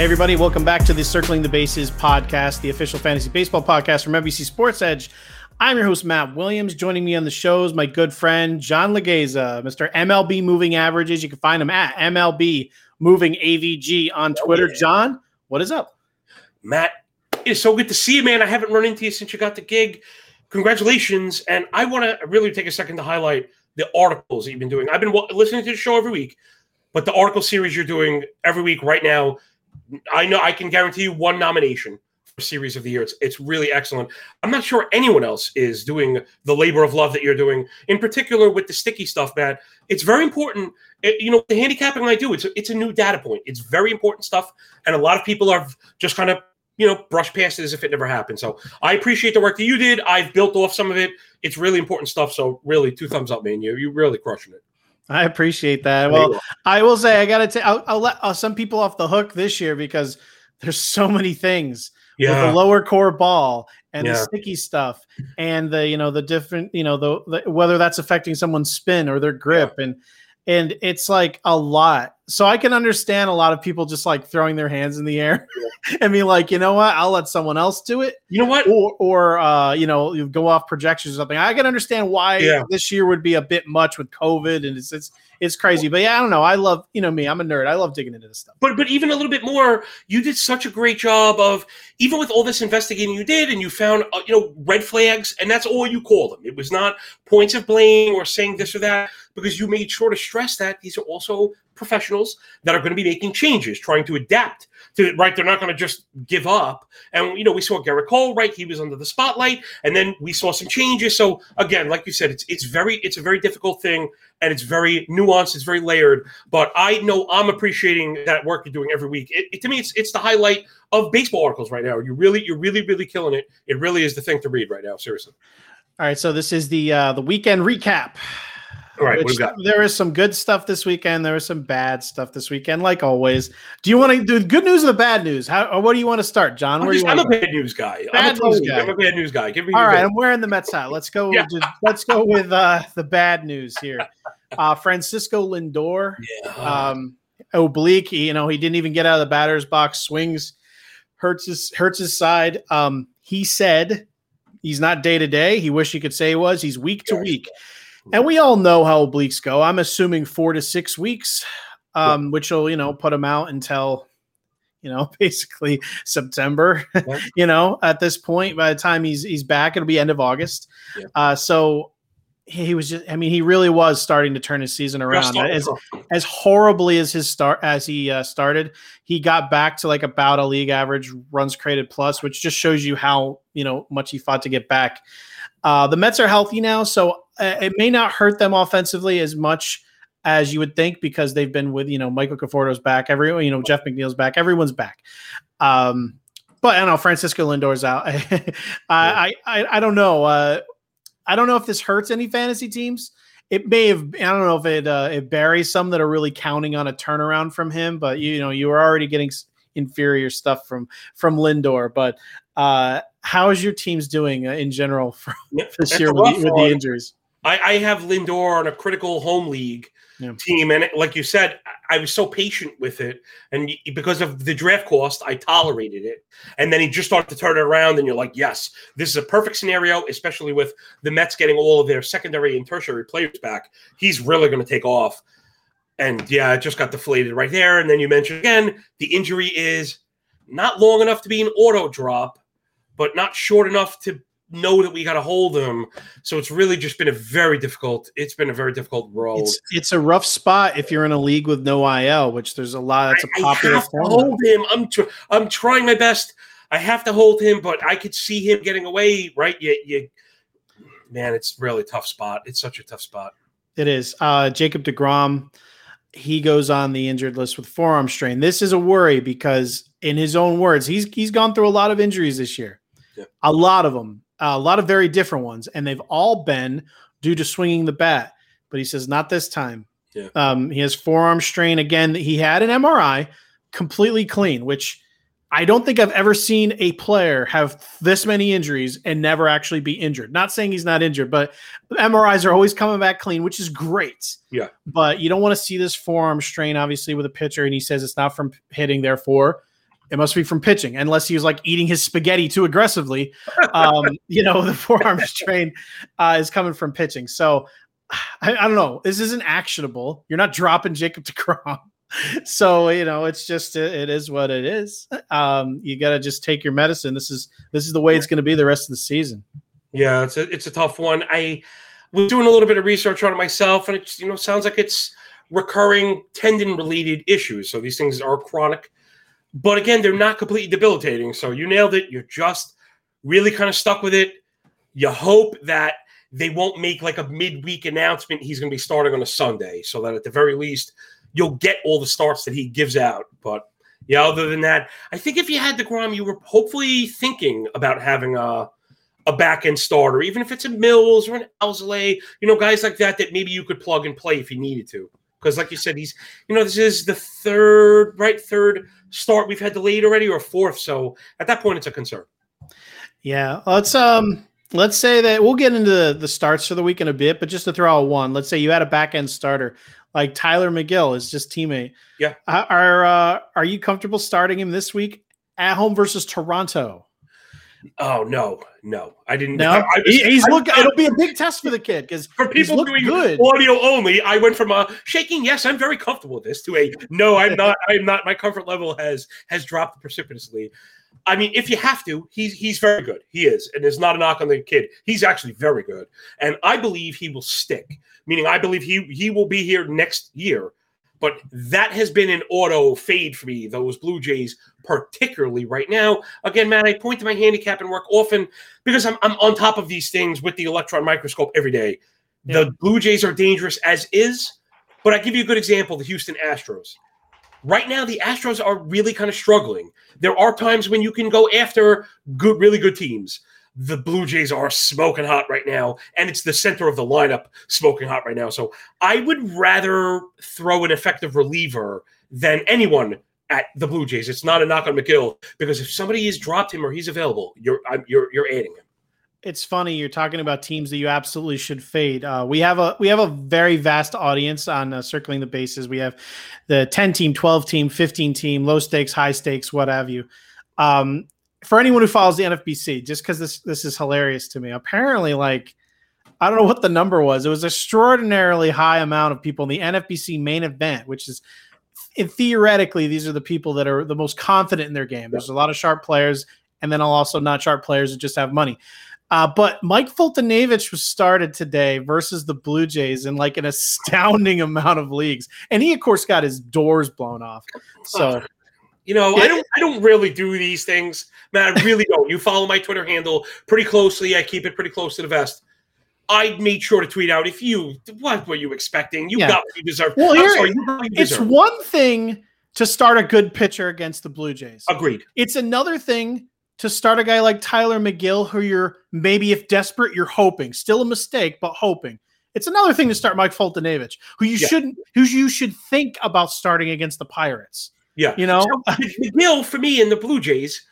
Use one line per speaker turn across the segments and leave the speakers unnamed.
Hey, everybody, welcome back to the Circling the Bases podcast, the official fantasy baseball podcast from NBC Sports Edge. I'm your host, Matt Williams. Joining me on the show is my good friend, John Legeza, Mr. MLB Moving Averages. You can find him at MLB Moving AVG on Twitter. Oh, yeah. John, what is up?
Matt, it's so good to see you, man. I haven't run into you since you got the gig. Congratulations. And I want to really take a second to highlight the articles that you've been doing. I've been listening to the show every week, but the article series you're doing every week right now I know I can guarantee you one nomination for series of the year. It's it's really excellent. I'm not sure anyone else is doing the labor of love that you're doing, in particular with the sticky stuff, Matt. It's very important. It, you know, the handicapping I do, it's it's a new data point. It's very important stuff, and a lot of people are just kind of you know brush past it as if it never happened. So I appreciate the work that you did. I've built off some of it. It's really important stuff. So really, two thumbs up, man. You you really crushing it.
I appreciate that. Well, I will say I got to take. I'll, I'll, let uh, some people off the hook this year because there's so many things yeah. with the lower core ball and yeah. the sticky stuff and the you know the different you know the, the whether that's affecting someone's spin or their grip yeah. and and it's like a lot. So I can understand a lot of people just like throwing their hands in the air and be like, you know what, I'll let someone else do it.
You know what?
Or, or uh, you know, you go off projections or something. I can understand why yeah. this year would be a bit much with COVID and it's it's it's crazy. But yeah, I don't know. I love, you know me, I'm a nerd. I love digging into this stuff.
But but even a little bit more, you did such a great job of even with all this investigating you did, and you found uh, you know red flags, and that's all you call them. It was not points of blame or saying this or that because you made sure to stress that these are also professionals that are going to be making changes, trying to adapt to right. They're not going to just give up. And you know, we saw Gerrit Cole, right? He was under the spotlight, and then we saw some changes. So again, like you said, it's it's very it's a very difficult thing, and it's very nuanced. It's very layered. But I know I'm appreciating that work you're doing every week. It, it, to me, it's it's the highlight of baseball articles right now. You really you're really really killing it. It really is the thing to read right now. Seriously.
All right, so this is the uh, the weekend recap.
All right,
there is some good stuff this weekend. There is some bad stuff this weekend, like always. Do you want to do the good news or the bad news? How or what do you want to start, John?
I'm,
just,
I'm a bad news guy.
Bad
I'm,
news guy.
I'm a bad news guy. Give me
All right, I'm wearing the Mets hat. Let's go. yeah. with, let's go with uh, the bad news here. Uh, Francisco Lindor, yeah. um, oblique. You know, he didn't even get out of the batter's box. Swings, hurts his hurts his side. Um, he said he's not day to day. He wished he could say he was. He's week to week. And we all know how obliques go. I'm assuming four to six weeks, um, yeah. which will, you know, put him out until, you know, basically September. Yeah. you know, at this point, by the time he's he's back, it'll be end of August. Yeah. Uh, so he was just i mean he really was starting to turn his season around as, as horribly as his start as he uh, started he got back to like about a league average runs created plus which just shows you how you know much he fought to get back uh, the mets are healthy now so it may not hurt them offensively as much as you would think because they've been with you know Michael Conforto's back, every you know Jeff McNeil's back, everyone's back. Um, but I don't know Francisco Lindor's out. I, I, I I don't know. Uh, I don't know if this hurts any fantasy teams. It may have. I don't know if it uh, it buries some that are really counting on a turnaround from him. But you know you are already getting inferior stuff from from Lindor. But uh, how is your teams doing uh, in general for this year with with the injuries?
I, I have Lindor on a critical home league yeah. team, and like you said, I was so patient with it, and because of the draft cost, I tolerated it. And then he just started to turn it around, and you're like, yes, this is a perfect scenario, especially with the Mets getting all of their secondary and tertiary players back. He's really going to take off. And yeah, it just got deflated right there. And then you mentioned again, the injury is not long enough to be an auto drop, but not short enough to know that we got to hold him. So it's really just been a very difficult. It's been a very difficult road.
It's, it's a rough spot if you're in a league with no IL, which there's a lot. That's a popular.
I have to hold him. I'm tr- I'm trying my best. I have to hold him, but I could see him getting away. Right? You, you, man, it's really tough spot. It's such a tough spot.
It is. Uh, Jacob Degrom. He goes on the injured list with forearm strain. This is a worry because, in his own words, he's he's gone through a lot of injuries this year. Yeah. A lot of them a lot of very different ones, and they've all been due to swinging the bat. But he says not this time. Yeah. Um, he has forearm strain again. He had an MRI, completely clean, which I don't think I've ever seen a player have this many injuries and never actually be injured. Not saying he's not injured, but MRIs are always coming back clean, which is great.
Yeah.
But you don't want to see this forearm strain, obviously, with a pitcher. And he says it's not from hitting, therefore it must be from pitching, unless he was like eating his spaghetti too aggressively. Um, you know, the forearm strain uh, is coming from pitching. So I, I, don't know. This isn't actionable. You're not dropping Jacob Degrom. so you know, it's just it, it is what it is. Um, you got to just take your medicine. This is this is the way it's going to be the rest of the season.
Yeah, it's a it's a tough one. I was doing a little bit of research on it myself, and it you know sounds like it's recurring tendon related issues. So these things are chronic but again, they're not completely debilitating. So you nailed it. You're just really kind of stuck with it. You hope that they won't make like a midweek announcement he's going to be starting on a Sunday, so that at the very least you'll get all the starts that he gives out. But yeah, other than that, I think if you had the Degrom, you were hopefully thinking about having a a back end starter, even if it's a Mills or an Alzolay, you know, guys like that that maybe you could plug and play if you needed to. Because, like you said, he's you know this is the third right third start we've had delayed already or fourth. So at that point, it's a concern.
Yeah, let's um let's say that we'll get into the starts for the week in a bit, but just to throw out one, let's say you had a back end starter like Tylor Megill is just teammate.
Yeah,
are uh, are you comfortable starting him this week at home versus Toronto?
Oh no, no, I didn't.
No, I, I was, he's look. It'll be a big test for the kid because
for people doing good. audio only, I went from a shaking yes, I'm very comfortable with this to a no, I'm not. I'm not. My comfort level has has dropped precipitously. I mean, if you have to, he's he's very good. He is, and there's not a knock on the kid. He's actually very good, and I believe he will stick. Meaning, I believe he he will be here next year but that has been an auto fade for me, those Blue Jays, particularly right now. Again, Matt, I point to my handicap and work often because I'm, I'm on top of these things with the electron microscope every day. Yeah. The Blue Jays are dangerous as is, but I give you a good example the Houston Astros. Right now, the Astros are really kind of struggling. There are times when you can go after good, really good teams the Blue Jays are smoking hot right now, and it's the center of the lineup smoking hot right now. So I would rather throw an effective reliever than anyone at the Blue Jays. It's not a knock on Megill because if somebody has dropped him or he's available, you're you're you're adding him.
It's funny you're talking about teams that you absolutely should fade. Uh, we have a we have a very vast audience on uh, circling the bases. We have the 10 team, 12 team, 15 team, low stakes, high stakes, what have you. Um, for anyone who follows the NFBC, just because this this is hilarious to me. Apparently, like I don't know what the number was. It was an extraordinarily high amount of people in the NFBC main event, which is theoretically these are the people that are the most confident in their game. There's a lot of sharp players, and then I'll also not sharp players that just have money. Uh, but Mike Foltynewicz was started today versus the Blue Jays in like an astounding amount of leagues, and he of course got his doors blown off. So
you know, I don't I don't really do these things, man. I really don't. You follow my Twitter handle pretty closely. I keep it pretty close to the vest. I made sure to tweet out if you what were you expecting? You yeah. got what you deserve.
Well, here, sorry, you it's one thing to start a good pitcher against the Blue Jays.
Agreed.
It's another thing to start a guy like Tylor Megill, who you're maybe if desperate, you're hoping. Still a mistake, but hoping. It's another thing to start Mike Foltynewicz, who you yeah. shouldn't who you should think about starting against the Pirates.
Yeah.
You know,
so the deal for me in the Blue Jays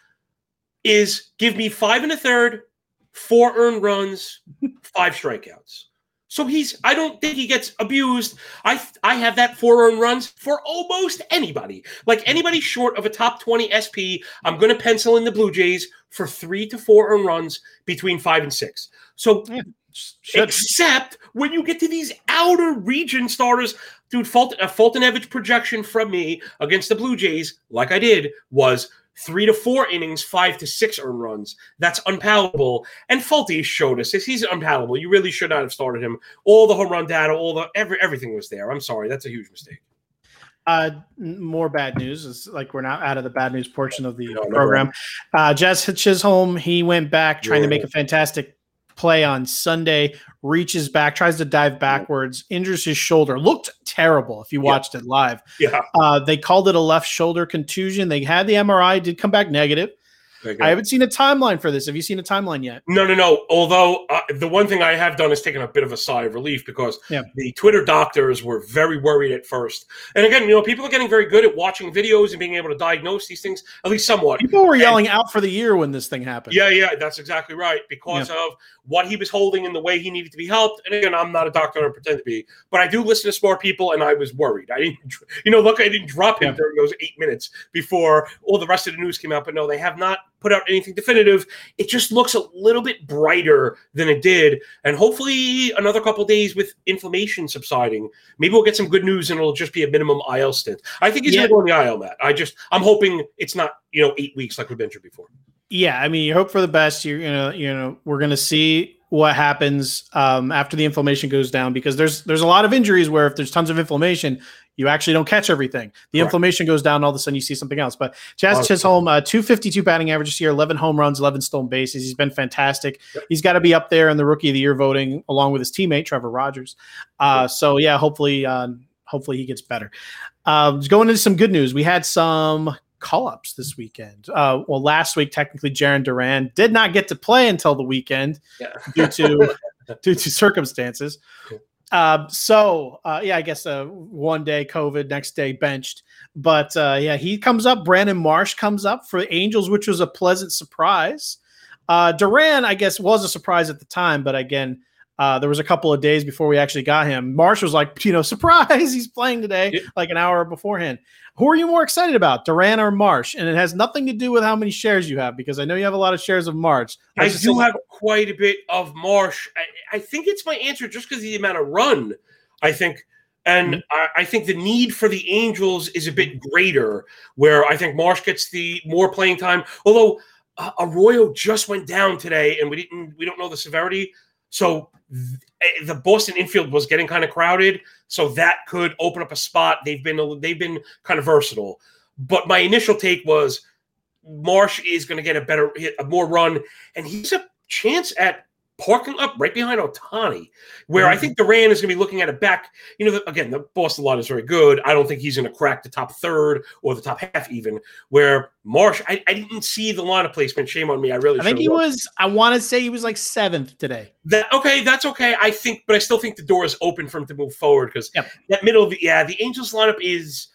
is give me five and a third, four earned runs, five strikeouts. So he's I don't think he gets abused. I I have that four earned runs for almost anybody. Like anybody short of a top 20 SP, I'm gonna pencil in the Blue Jays for three to four earned runs between five and six. So yeah.
Should.
Except when you get to these outer region starters, dude. Fulton, a Foltynewicz projection from me against the Blue Jays, like I did, was three to four innings, five to six earned runs. That's unpalatable. And Fulty showed us this. He's unpalatable. You really should not have started him. All the home run data, all the every everything was there. I'm sorry, that's a huge mistake.
Uh, more bad news. is like we're now out of the bad news portion of the no, program. Uh, Jazz Chisholm, he went back trying yeah. to make a fantastic play on Sunday, reaches back, tries to dive backwards, injures his shoulder. Looked terrible if you watched it live.
Yeah.
Uh, they called it a left shoulder contusion. They had the MRI, did come back negative. I haven't seen a timeline for this. Have you seen a timeline yet?
No, no, no. Although uh, the one thing I have done is taken a bit of a sigh of relief because yeah. the Twitter doctors were very worried at first. And again, you know, people are getting very good at watching videos and being able to diagnose these things, at least somewhat.
People were yelling and, out for the year when this thing happened.
Yeah, yeah, that's exactly right. Because yeah. of what he was holding and the way he needed to be helped. And again, I'm not a doctor or pretend to be, but I do listen to smart people, and I was worried. I didn't, you know, look, I didn't drop him yeah. during those eight minutes before all the rest of the news came out. But no, they have not put out anything definitive. It just looks a little bit brighter than it did, and hopefully another couple days with inflammation subsiding, maybe we'll get some good news, and it'll just be a minimum IL stint. I think he's yeah. going to go on the IL, Matt. I just, I'm hoping it's not, you know, eight weeks like we've been through before.
Yeah, I mean, you hope for the best. You're gonna, you know, we're gonna see what happens um, after the inflammation goes down because there's there's a lot of injuries where if there's tons of inflammation, you actually don't catch everything. The right. inflammation goes down, all of a sudden you see something else. But Jazz Chisholm, uh, 252 batting average this year, 11 home runs, 11 stolen bases. He's been fantastic. Yep. He's got to be up there in the rookie of the year voting along with his teammate Trevor Rogers. Uh, yep. So yeah, hopefully, uh, hopefully he gets better. Uh, going into some good news, we had some call ups this weekend. Uh, well, last week, technically, Jarren Duran did not get to play until the weekend yeah. due to due to circumstances. Uh, so uh, yeah, I guess uh, one day COVID, next day benched. But uh, yeah, he comes up. Brandon Marsh comes up for Angels, which was a pleasant surprise. Uh, Duran, I guess, was a surprise at the time, but again, uh, there was a couple of days before we actually got him. Marsh was like, you know, surprise, he's playing today, yeah. like an hour beforehand. Who are you more excited about, Duran or Marsh? And it has nothing to do with how many shares you have, because I know you have a lot of shares of Marsh.
I do have quite a bit of Marsh. I, I think it's my answer just because the amount of run. I think, and mm-hmm. I, I, think the need for the Angels is a bit greater, where I think Marsh gets the more playing time. Although uh, Arroyo just went down today, and we didn't, we don't know the severity. So Eh, the Boston infield was getting kind of crowded, so that could open up a spot. They've been they've been kind of versatile. But my initial take was Marsh is going to get a better hit, a more run, and he's a chance at parking up right behind Ohtani, where mm-hmm. I think Duran is going to be looking at it back. You know, the, again, the Boston line is very good. I don't think he's going to crack the top third or the top half even. Where Marsh, I, I didn't see the line of placement. Shame on me. I really.
I think he was. I want to say he was like seventh today.
That okay, that's okay. I think, but I still think the door is open for him to move forward because yep. that middle of the yeah, the Angels lineup is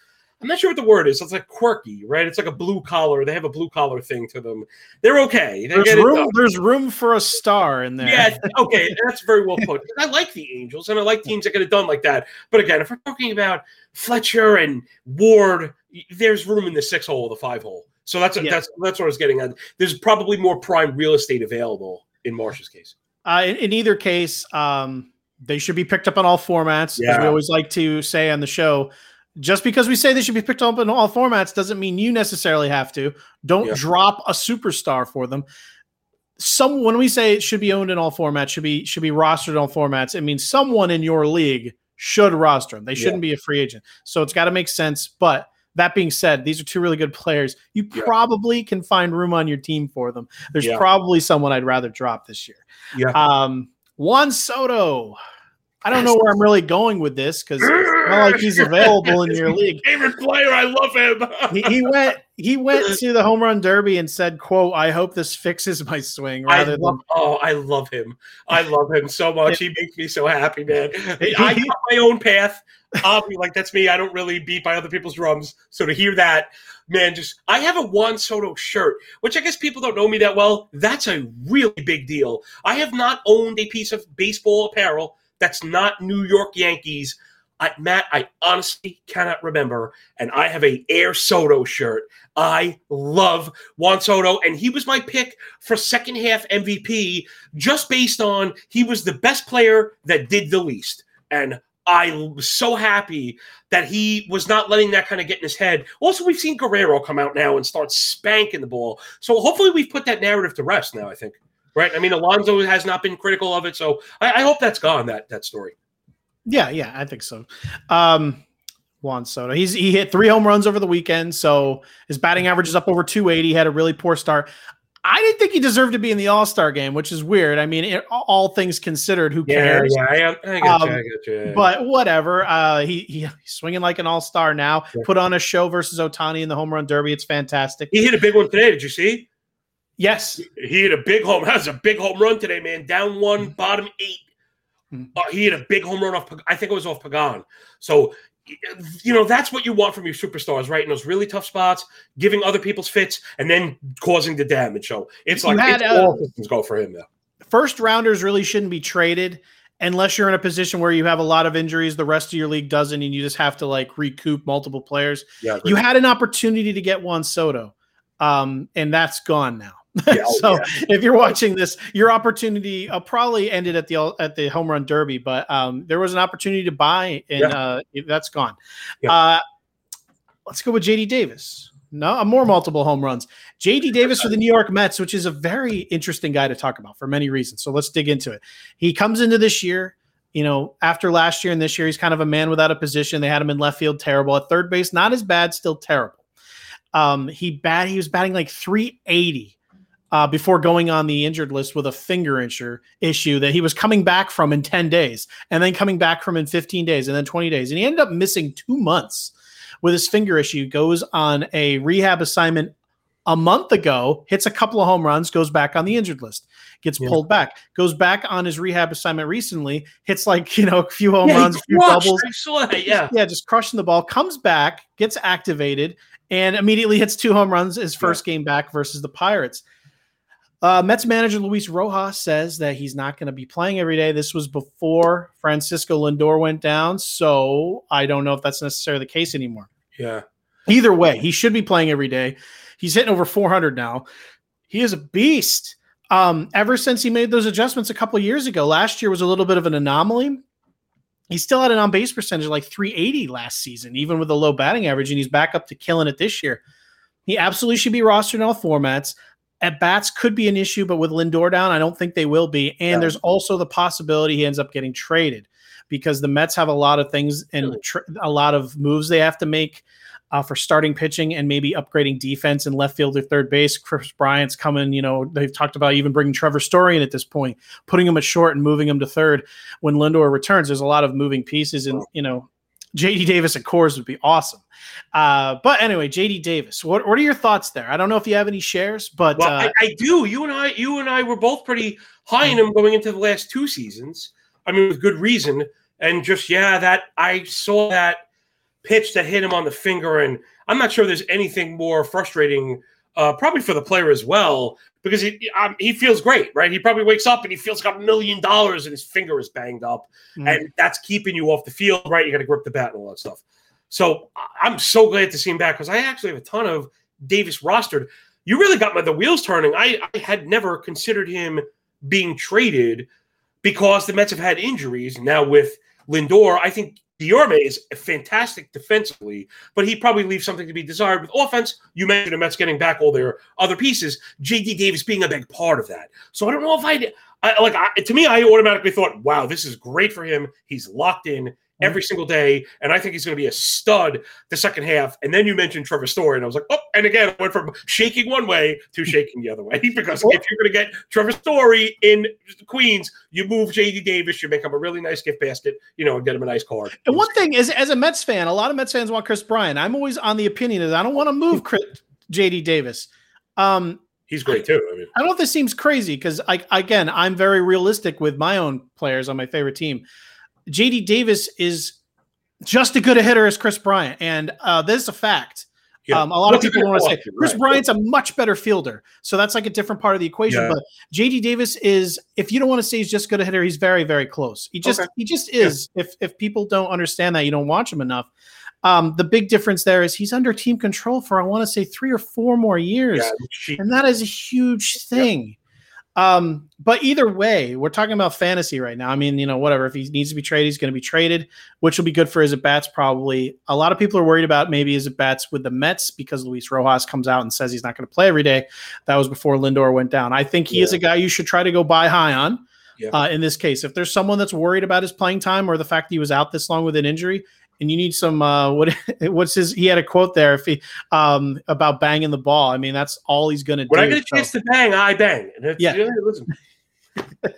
I'm not sure what the word is. It's like quirky, right? It's like a blue collar. They have a blue collar thing to them. They're okay. They
there's room. There's room for a star in there.
Yeah. Okay. that's very well put. I like the Angels and I like teams that get it done like that. But again, if we're talking about Fletcher and Ward, there's room in the six hole, or the five hole. So that's yeah. that's that's what I was getting at. There's probably more prime real estate available in Marsh's case.
Uh, in, in, either case, um, they should be picked up on all formats. Yeah. As we always like to say on the show, just because we say they should be picked up in all formats doesn't mean you necessarily have to. Don't yeah. drop a superstar for them. Some when we say it should be owned in all formats, should be should be rostered in all formats. It means someone in your league should roster them. They shouldn't yeah. be a free agent. So it's got to make sense. But that being said, these are two really good players. You yeah. probably can find room on your team for them. There's probably someone I'd rather drop this year.
Yeah.
Um, Juan Soto I don't know where I'm really going with this because not like he's available in your league.
Favorite player, I love him.
he, he, went he went to the home run derby and said, "quote I hope this fixes my swing."
Rather love, than oh, I love him. I love him so much. he makes me so happy, man. I got my own path. Obviously, like that's me. I don't really beat by other people's drums. So to hear that, man, just I have a Juan Soto shirt, which I guess people don't know me that well. That's a really big deal. I have not owned a piece of baseball apparel that's not New York Yankees. I, Matt, I honestly cannot remember, and I have a Air Soto shirt. I love Juan Soto, and he was my pick for second half MVP just based on he was the best player that did the least. And I was so happy that he was not letting that kind of get in his head. Also, we've seen Guerrero come out now and start spanking the ball. So hopefully we've put that narrative to rest now, I think. Right? I mean, Alonso has not been critical of it. So I, I hope that's gone, that that story.
Yeah, yeah, I think so. Um, Juan Soto. He's he hit three home runs over the weekend, so his batting average is up over 280. He had a really poor start. I didn't think he deserved to be in the All Star game, which is weird. I mean, it, all things considered, who cares?
Yeah, yeah, I, I got um, I got
you. But whatever. Uh, he, he he's swinging like an All Star now. Yeah. Put on a show versus Ohtani in the home run derby. It's fantastic.
He hit a big one today. Did you see?
Yes,
he hit a big home. That was a big home run today, man. Down one, mm-hmm. bottom eight. Mm-hmm. Uh, he hit a big home run off. I think it was off Pagan. So you know that's what you want from your superstars, right? In those really tough spots, giving other people's fits and then causing the damage. So it's like had, it's uh, all systems go for him. Yeah.
First rounders really shouldn't be traded unless you're in a position where you have a lot of injuries. The rest of your league doesn't, and you just have to like recoup multiple players. Yeah, you had an opportunity to get Juan Soto, um, and that's gone now. Yeah, oh, so yeah. if you're watching this, your opportunity uh, probably ended at the at the home run derby, but um, there was an opportunity to buy, and yeah. uh, that's gone. Uh, let's go with JD Davis. No, more multiple home runs. JD Davis for the New York Mets, which is a very interesting guy to talk about for many reasons. So let's dig into it. He comes into this year, you know, after last year and this year, he's kind of a man without a position. They had him in left field, terrible. At third base, not as bad, still terrible. Um, he bat he was batting like 380 uh, before going on the injured list with a finger injury issue that he was coming back from in 10 days and then coming back from in 15 days and then 20 days. And he ended up missing two months with his finger issue, goes on a rehab assignment a month ago, hits a couple of home runs, goes back on the injured list, gets yeah. pulled back, goes back on his rehab assignment recently, hits like, you know, a few home yeah, runs, a few doubles.
yeah.
Yeah, just crushing the ball, comes back, gets activated, and immediately hits two home runs his first yeah. game back versus the Pirates. Uh, Mets manager Luis Rojas says that he's not going to be playing every day. This was before Francisco Lindor went down, so I don't know if that's necessarily the case anymore.
Yeah.
Either way, he should be playing every day. He's hitting over 400 now. He is a beast. Um, ever since he made those adjustments a couple years ago, last year was a little bit of an anomaly. He still had an on base percentage like 380 last season, even with a low batting average, and he's back up to killing it this year. He absolutely should be rostered in all formats at bats could be an issue, but with Lindor down, I don't think they will be. And yeah. there's also the possibility he ends up getting traded because the Mets have a lot of things and tra- a lot of moves they have to make uh, for starting pitching and maybe upgrading defense and left field or third base. Kris Bryant's coming. You know, they've talked about even bringing Trevor Story in at this point, putting him at short and moving him to third when Lindor returns. There's a lot of moving pieces, and you know, JD Davis at Coors would be awesome. Uh, but anyway, JD Davis, what, what are your thoughts there? I don't know if you have any shares, but
well,
uh,
I, I, do. You and I, you and I were both pretty high in him going into the last two seasons. I mean, with good reason. And just yeah, that I saw that pitch that hit him on the finger, and I'm not sure there's anything more frustrating, uh, probably for the player as well, because he um, he feels great, right? He probably wakes up and he feels like a million dollars and his finger is banged up, mm. and that's keeping you off the field, right? You got to grip the bat and all that stuff. So I'm so glad to see him back because I actually have a ton of Davis rostered. You really got my the wheels turning. I, I had never considered him being traded because the Mets have had injuries. Now with Lindor, I think Guillorme is fantastic defensively, but he probably leaves something to be desired with offense. You mentioned the Mets getting back all their other pieces. JD Davis being a big part of that. So I don't know if I'd, I like. I, to me, I automatically thought, "Wow, this is great for him. He's locked in every single day. And I think he's going to be a stud the second half. And then you mentioned Trevor Story, and I was like, oh, and again, I went from shaking one way to shaking the other way because if you're going to get Trevor Story in Queens, you move JD Davis, you make him a really nice gift basket, you know, and get him a nice card.
And one thing is, as a Mets fan, a lot of Mets fans want Kris Bryant. I'm always on the opinion that I don't want to move Kris, JD Davis. Um,
He's great too.
I, mean. I don't know if this seems crazy because, I, again, I'm very realistic with my own players on my favorite team. JD Davis is just as good a hitter as Kris Bryant. And uh, this is a fact. Yeah. Um, a lot What's of people want to say right. Bryant's a much better fielder, so that's like a different part of the equation. Yeah. But JD Davis is, if you don't want to say he's just good a hitter, he's very, very close. He just, okay. he just is. Yeah. If if people don't understand that, you don't watch him enough. Um, the big difference there is he's under team control for I want to say three or four more years, and that is a huge thing. Um, but either way, we're talking about fantasy right now. I mean, you know, whatever. If he needs to be traded, he's going to be traded, which will be good for his at bats. Probably a lot of people are worried about maybe his at bats with the Mets because Luis Rojas comes out and says he's not going to play every day. That was before Lindor went down. I think he yeah. is a guy you should try to go buy high on. Yeah. Uh, in this case, if there's someone that's worried about his playing time or the fact that he was out this long with an injury, and you need some uh, what what's his he had a quote there if he um about banging the ball. I mean that's all he's gonna
when
do.
When I get a chance so. to bang, I bang.
yeah. You know, listen.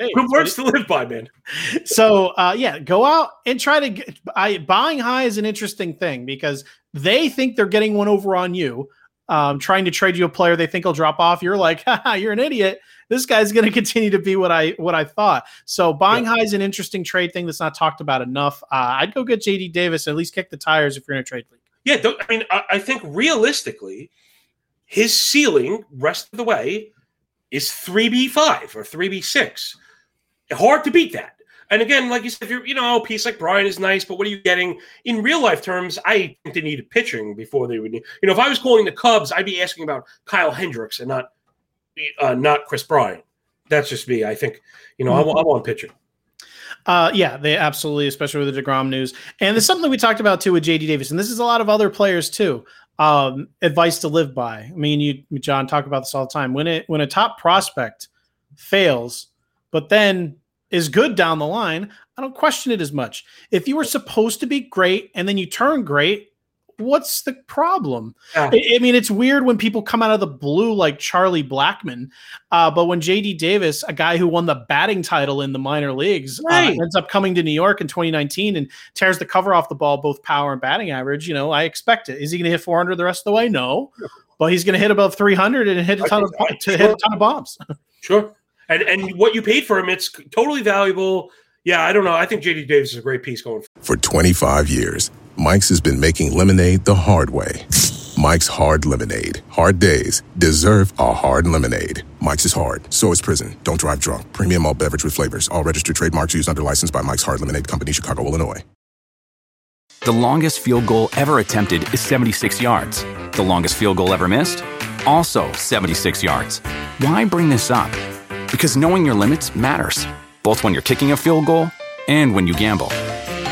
hey, Good words to live by, man.
So uh, yeah, go out and try to get I buying high is an interesting thing because they think they're getting one over on you. Um, trying to trade you a player they think will drop off. You're like, you're an idiot this guy's going to continue to be what I what I thought. So buying yeah. high is an interesting trade thing that's not talked about enough. Uh, I'd go get JD Davis at least kick the tires if you're in a trade league.
Yeah, I mean, I, I think realistically, his ceiling rest of the way is three B five or three B six. Hard to beat that. And again, like you said, if you're, you know, a piece like Brian is nice, but what are you getting in real life terms? I think they need pitching before they would need, you know, if I was calling the Cubs, I'd be asking about Kyle Hendricks and not uh, not Kris Bryant. That's just me. I think, you know, mm-hmm. I, I want pitching.
Uh, yeah, they absolutely, especially with the Degrom news, and there's something we talked about too with JD Davis, and this is a lot of other players too. Um, advice to live by. I mean, you, John, talk about this all the time. When it when a top prospect fails, but then is good down the line, I don't question it as much. If you were supposed to be great and then you turn great, what's the problem? Yeah. I, I, mean, it's weird when people come out of the blue like Charlie Blackmon, uh, but when JD Davis, a guy who won the batting title in the minor leagues, uh, right. uh, ends up coming to New York in 2019 and tears the cover off the ball, both power and batting average, you know, I expect it. Is he going to hit 400 the rest of the way? No, but he's going to hit above 300 and hit a ton of to hit a ton of bombs.
sure. And and what you paid for him, it's totally valuable. Yeah, I don't know. I think JD Davis is a great piece going
for 25 years. Mike's has been making lemonade the hard way. Mike's Hard Lemonade. Hard days deserve a hard lemonade. Mike's is hard, so is prison. Don't drive drunk. Premium all beverage with flavors. All registered trademarks used under license by Mike's Hard Lemonade Company, Chicago, Illinois.
The longest field goal ever attempted is 76 yards. The longest field goal ever missed? Also 76 yards. Why bring this up? Because knowing your limits matters, both when you're kicking a field goal and when you gamble.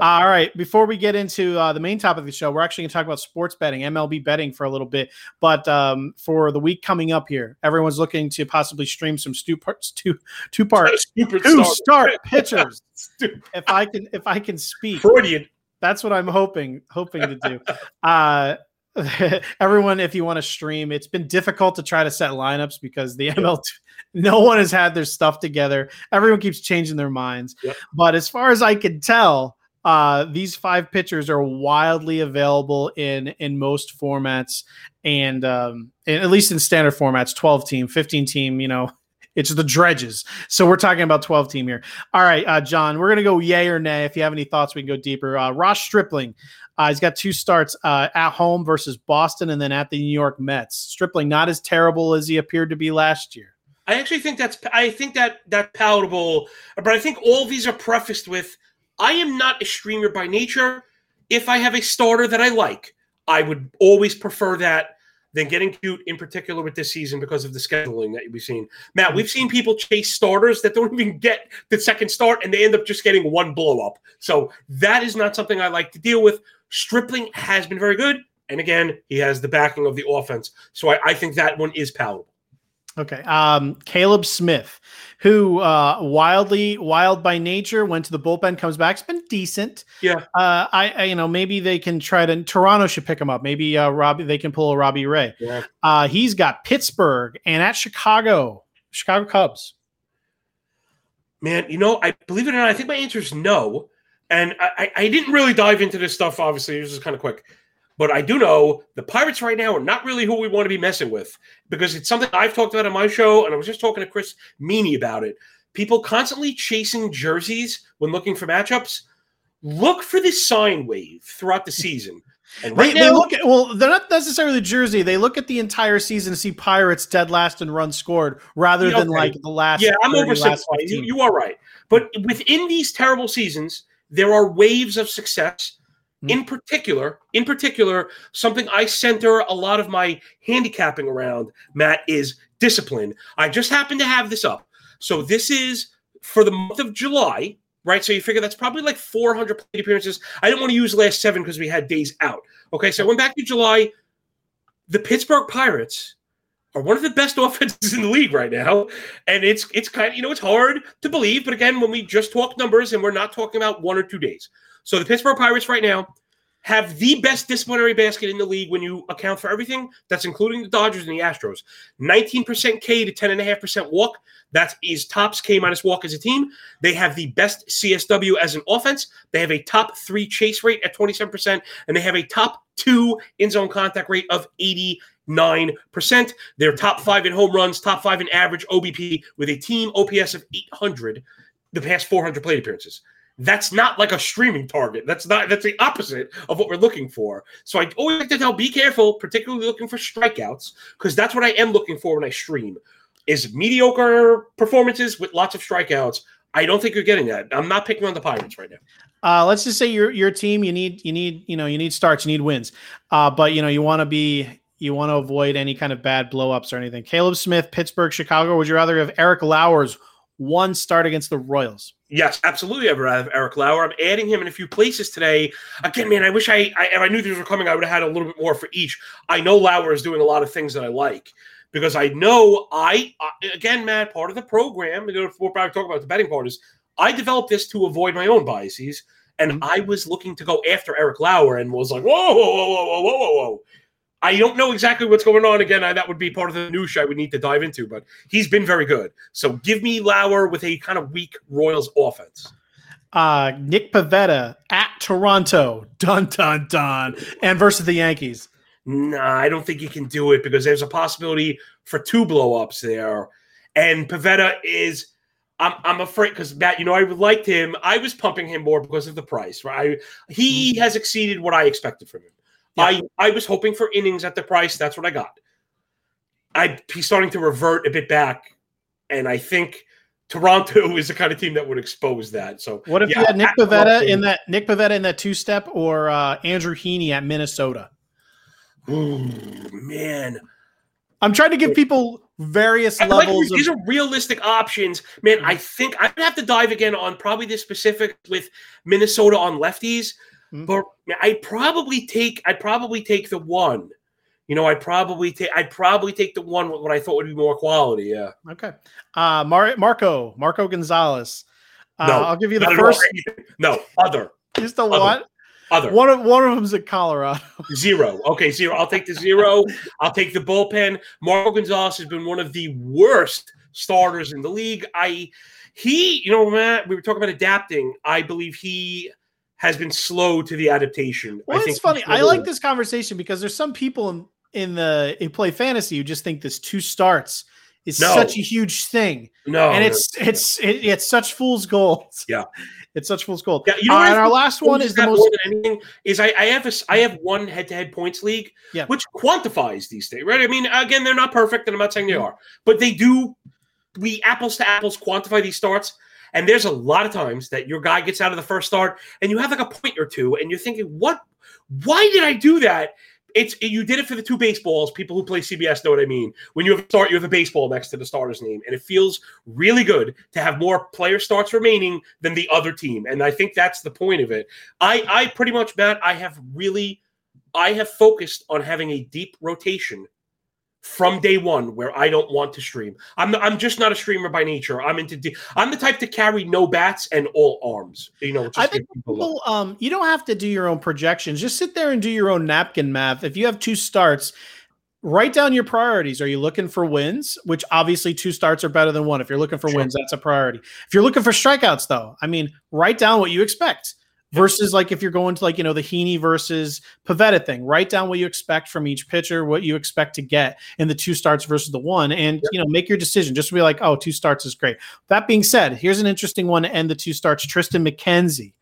All right. Before we get into uh, the main topic of the show, we're actually going to talk about sports betting, MLB betting for a little bit. But um, for the week coming up here, everyone's looking to possibly stream some stu- parts, two two part two start pitchers. if I can, if I can speak,
Freudian.
That's what I'm hoping hoping to do. Uh, everyone, if you want to stream, it's been difficult to try to set lineups because the ML, no one has had their stuff together. Everyone keeps changing their minds. Yep. But as far as I can tell, uh, these five pitchers are wildly available in in most formats, and um, at least in standard formats, twelve team, fifteen team. You know, it's the dredges. So we're talking about 12 team here. All right, uh, John, we're going to go yay or nay. If you have any thoughts, we can go deeper. Uh, Ross Stripling, uh, he's got two starts uh, at home versus Boston and then at the New York Mets. Stripling not as terrible as he appeared to be last year.
I actually think that's I think that that palatable, but I think all these are prefaced with I am not a streamer by nature. If I have a starter that I like, I would always prefer that than getting cute in particular with this season because of the scheduling that we've seen. Matt, we've seen people chase starters that don't even get the second start and they end up just getting one blow up. So that is not something I like to deal with. Stripling has been very good. And again, he has the backing of the offense. So I, I think that one is palatable.
Okay. Um, Caleb Smith, who uh, wildly wild by nature, went to the bullpen, comes back. It's been decent.
Yeah.
Uh, I, I, you know maybe they can try to. Toronto should pick him up. Maybe uh, Robbie they can pull a Robbie Ray.
Yeah.
Uh, he's got Pittsburgh and at Chicago, Chicago Cubs.
Man, you know, I believe it or not, I think my answer is no. And I, I didn't really dive into this stuff. Obviously, this is kind of quick. But I do know the Pirates right now are not really who we want to be messing with because it's something I've talked about on my show, and I was just talking to Chris Meaney about it. People constantly chasing jerseys when looking for matchups. Look for the sine wave throughout the season. And right
they,
now,
they look at well, they're not necessarily the jersey. They look at the entire season to see Pirates dead last and runs scored rather
Yeah,
than like the last.
yeah, I'm
30,
oversimplifying. You, you are right. But within these terrible seasons, there are waves of success.
Mm.
In particular, in particular, something I center a lot of my handicapping around, Matt, is discipline. I just happen to have this up. So this is for the month of July, right? So you figure that's probably like 400 plate appearances. I didn't want to use last seven because we had days out. Okay, so I went back to July. The Pittsburgh Pirates are one of the best offenses in the league right now, and it's it's kind of you know it's hard to believe, but again, when we just talk numbers and we're not talking about one or two days. So the Pittsburgh Pirates right now have the best disciplinary basket in the league when you account for everything. That's including the Dodgers and the Astros. 19% K to 10.5% walk. That is tops K minus walk as a team. They have the best CSW as an offense. They have a top three chase rate at 27%, and they have a top two in zone contact rate of 89%. They're top five in home runs, top five in average OBP with a team OPS of 800 the past 400 plate appearances. That's not like a streaming target. That's not. That's the opposite of what we're looking for. So I always like to tell: be careful, particularly looking for strikeouts, because that's what I am looking for when I stream. Is mediocre performances with lots of strikeouts. I don't think you're getting that. I'm not picking on the Pirates right now.
Uh, let's just say your your team you need you need you know you need starts you need wins, uh, but you know you want to be you want to avoid any kind of bad blowups or anything. Caleb Smith, Pittsburgh, Chicago. Would you rather have Eric Lauer's one start against the Royals?
Yes, absolutely. I have Eric Lauer. I'm adding him in a few places today. Again, man, I wish I, I if I knew these were coming, I would have had a little bit more for each. I know Lauer is doing a lot of things that I like because I know I, again, Matt, part of the program. You know, what I talk about the betting part is I developed this to avoid my own biases, and mm-hmm. I was looking to go after Eric Lauer and was like, whoa, whoa, whoa, whoa, whoa, whoa, whoa. I don't know exactly what's going on. Again, I, that would be part of the news I would need to dive into, but he's been very good. So give me Lauer with a kind of weak Royals offense.
Uh, Nick Pivetta at Toronto, dun dun dun, and versus the Yankees.
Nah, I don't think you can do it because there's a possibility for two blowups there. And Pivetta is, I'm, I'm afraid, because Matt, you know, I liked him. I was pumping him more because of the price, right? He has exceeded what I expected from him.
Yeah.
I, I was hoping for innings at the price. That's what I got. I He's starting to revert a bit back. And I think Toronto is the kind of team that would expose that. So
What if
yeah,
you had Nick
Pivetta
in that Nick Pivetta in that two step or uh, Andrew Heaney at Minnesota?
Ooh, man.
I'm trying to give people various
I like
levels
these, these
of.
are realistic options, man. I think I would have to dive again on probably this specific with Minnesota on lefties,
Mhm.
but I probably take I probably take the one. You know, I probably take I probably take the one with what I thought would be more quality. Yeah,
Okay. Uh, Mar- Marco, Marco Gonzalez. Uh,
No,
I'll give you the
at
first.
No, other,
Just the
Other.
one.
other
One of one of them's in Colorado.
zero. Okay, zero. I'll take the zero. I'll take the bullpen. Marco Gonzalez has been one of the worst starters in the league. I he, you know, Matt, we were talking about adapting. I believe he has been slow to the adaptation.
Well,
I
it's funny. I like this conversation because there's some people in in the in play fantasy who just think this two starts is
No.
such a huge thing,
No,
and
no,
it's it's it, it's such fool's gold.
Yeah.
it's such fool's gold.
Yeah, you know
Uh, and our last one is the most.
anything is I, I have a I have one head to head points league,
Yeah.
which quantifies these things, right? I mean, again, they're not perfect, and I'm not saying
Mm-hmm.
they are, but they do. We apples to apples quantify these starts, and there's a lot of times that your guy gets out of the first start, and you have like a point or two, and you're thinking, what? Why did I do that? It's you did it for the two baseballs. People who play CBS know what I mean. When you have a start, you have a baseball next to the starter's name, and it feels really good to have more player starts remaining than the other team. And I think that's the point of it. I, I pretty much, Matt, I have really, I have focused on having a deep rotation from day one where I don't want to stream. I'm I'm just not a streamer by nature. I'm into de- I'm the type to carry no bats and all arms. You know,
I think people, um, you don't have to do your own projections. Just sit there and do your own napkin math. If you have two starts, write down your priorities. Are you looking for wins? Which obviously two starts are better than one. If you're looking for sure. wins, that's a priority. If you're looking for strikeouts, though, I mean, write down what you expect versus like if you're going to like you know the Heaney versus Pivetta thing, write down what you expect from each pitcher, what you expect to get in the two starts versus the one, and you know make your decision. Just to be like, oh, two starts is great. That being said, here's an interesting one to end the two starts: Triston McKenzie,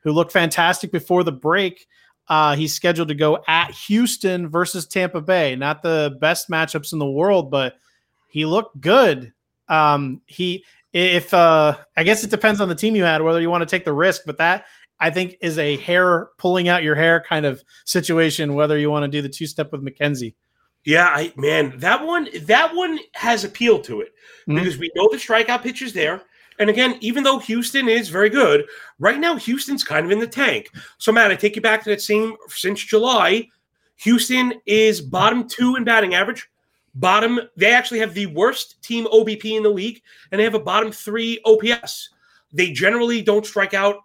who looked fantastic before the break. Uh, he's scheduled to go at Houston versus Tampa Bay. Not the best matchups in the world, but he looked good. Um, he if uh, I guess it depends on the team you had whether you want to take the risk, but that I think is a hair pulling out your hair kind of situation, whether you want to do the two step with McKenzie.
Yeah, I man, that one that one has appeal to it mm-hmm. because we know the strikeout pitch is there. And again, even though Houston is very good, right now Houston's kind of in the tank. So Matt, I take you back to that same since July. Houston is bottom two in batting average. Bottom, they actually have the worst team OBP in the league, and they have a bottom three OPS. They generally don't strike out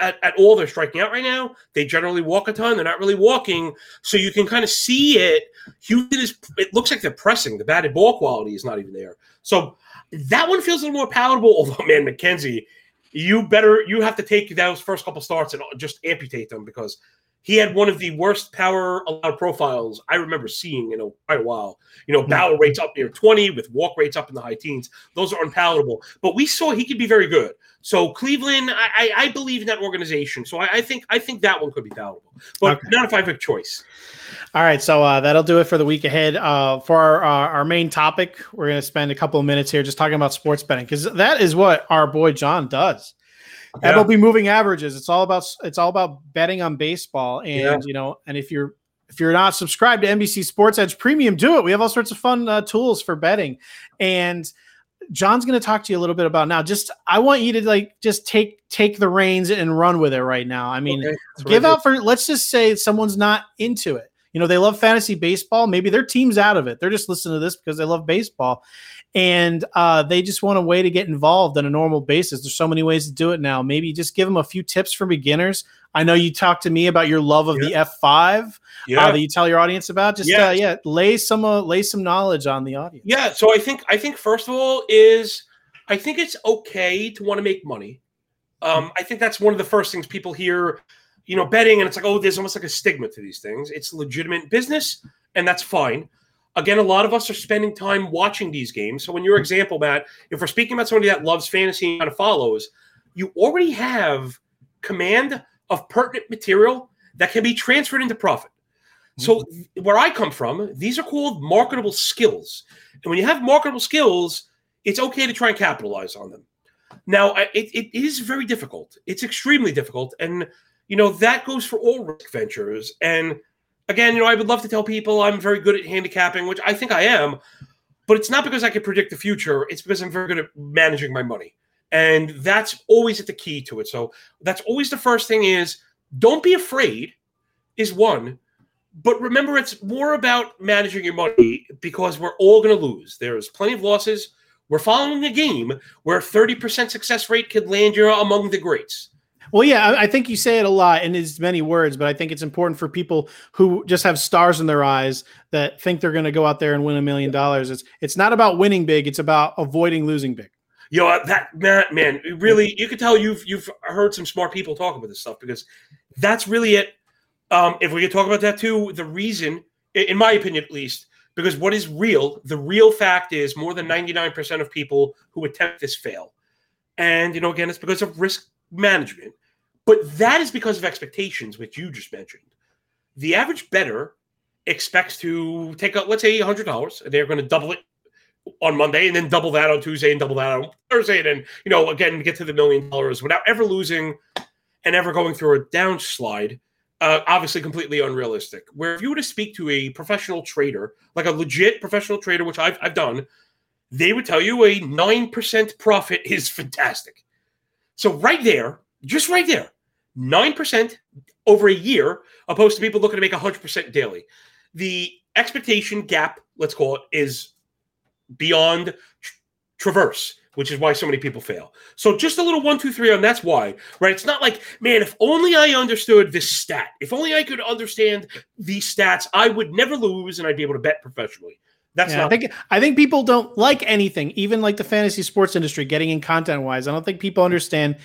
at, at all they're striking out right now. They generally walk a ton. They're not really walking. So you can kind of see it. Houston is, it looks like they're pressing. The batted ball quality is not even there. So that one feels a little more palatable. Although, man, McKenzie, you better, you have to take those first couple starts and just amputate them because he had one of the worst power allowed profiles I remember seeing in a, quite a while. You know, barrel rates up near 20 with walk rates up in the high teens. Those are unpalatable. But we saw he could be very good. So Cleveland, I, I, I believe in that organization. So I, I, think I think that one could be palatable, but okay. not if I have a choice.
All right, so uh, that'll do it for the week ahead. Uh, for our, uh, our main topic, we're going to spend a couple of minutes here just talking about sports betting because that is what our boy John does. Yeah. MLB moving averages. It's all about it's all about betting on baseball, and yeah. you know, and if you're if you're not subscribed to NBC Sports Edge Premium, do it. We have all sorts of fun uh, tools for betting, and John's going to talk to you a little bit about now. Just I want you to like just take take the reins and run with it right now. I mean, okay. give out for let's just say someone's not into it. You know, they love fantasy baseball. Maybe their team's out of it. They're just listening to this because they love baseball, and uh, they just want a way to get involved on a normal basis. There's so many ways to do it now. Maybe just give them a few tips for beginners. I know you talked to me about your love of yeah. the F5 uh, yeah. Uh, that you tell your audience about. Just yeah, uh, yeah lay some uh, lay some knowledge on the audience.
Yeah, so I think I think first of all is I think it's okay to want to make money. Um, I think that's one of the first things people hear, you know, betting, and it's like, oh, there's almost like a stigma to these things. It's legitimate business, and that's fine. Again, a lot of us are spending time watching these games. So, in your example, Matt, if we're speaking about somebody that loves fantasy and kind of follows, you already have command of pertinent material that can be transferred into profit. So, mm-hmm. where I come from, these are called marketable skills. And when you have marketable skills, it's okay to try and capitalize on them. Now, it, it is very difficult. It's extremely difficult. And, you know, that goes for all risk ventures. And again, you know, I would love to tell people I'm very good at handicapping, which I think I am, but it's not because I can predict the future. It's because I'm very good at managing my money. And that's always at the key to it. So that's always the first thing is don't be afraid, is one. But remember, it's more about managing your money because we're all going to lose. There's plenty of losses. We're following a game where 30% success rate could land you among the greats.
Well, yeah, I think you say it a lot in as many words, but I think it's important for people who just have stars in their eyes that think they're going to go out there and win a million dollars. It's it's not about winning big; it's about avoiding losing big.
Yo, uh, that man, man, really, you could tell you've you've heard some smart people talk about this stuff because that's really it. Um, if we could talk about that too, the reason, in my opinion at least, because what is real, the real fact is more than 99% of people who attempt this fail. And, you know, again, it's because of risk management. But that is because of expectations, which you just mentioned. The average bettor expects to take out, let's say, $100, and they're going to double it on Monday and then double that on Tuesday and double that on Thursday. And then, you know, again, get to the million dollars without ever losing and ever going through a downslide. Uh, obviously, completely unrealistic. Where if you were to speak to a professional trader, like a legit professional trader, which I've, I've done, they would tell you a 9% profit is fantastic. So, right there, just right there, 9% over a year, opposed to people looking to make 100% daily. The expectation gap, let's call it, is beyond traverse which is why so many people fail. So just a little one, two, three on that's why, right? It's not like, man, if only I understood this stat, if only I could understand these stats, I would never lose and I'd be able to bet professionally. That's
yeah,
not.
I think I think people don't like anything, even like the fantasy sports industry, getting in content wise. I don't think people understand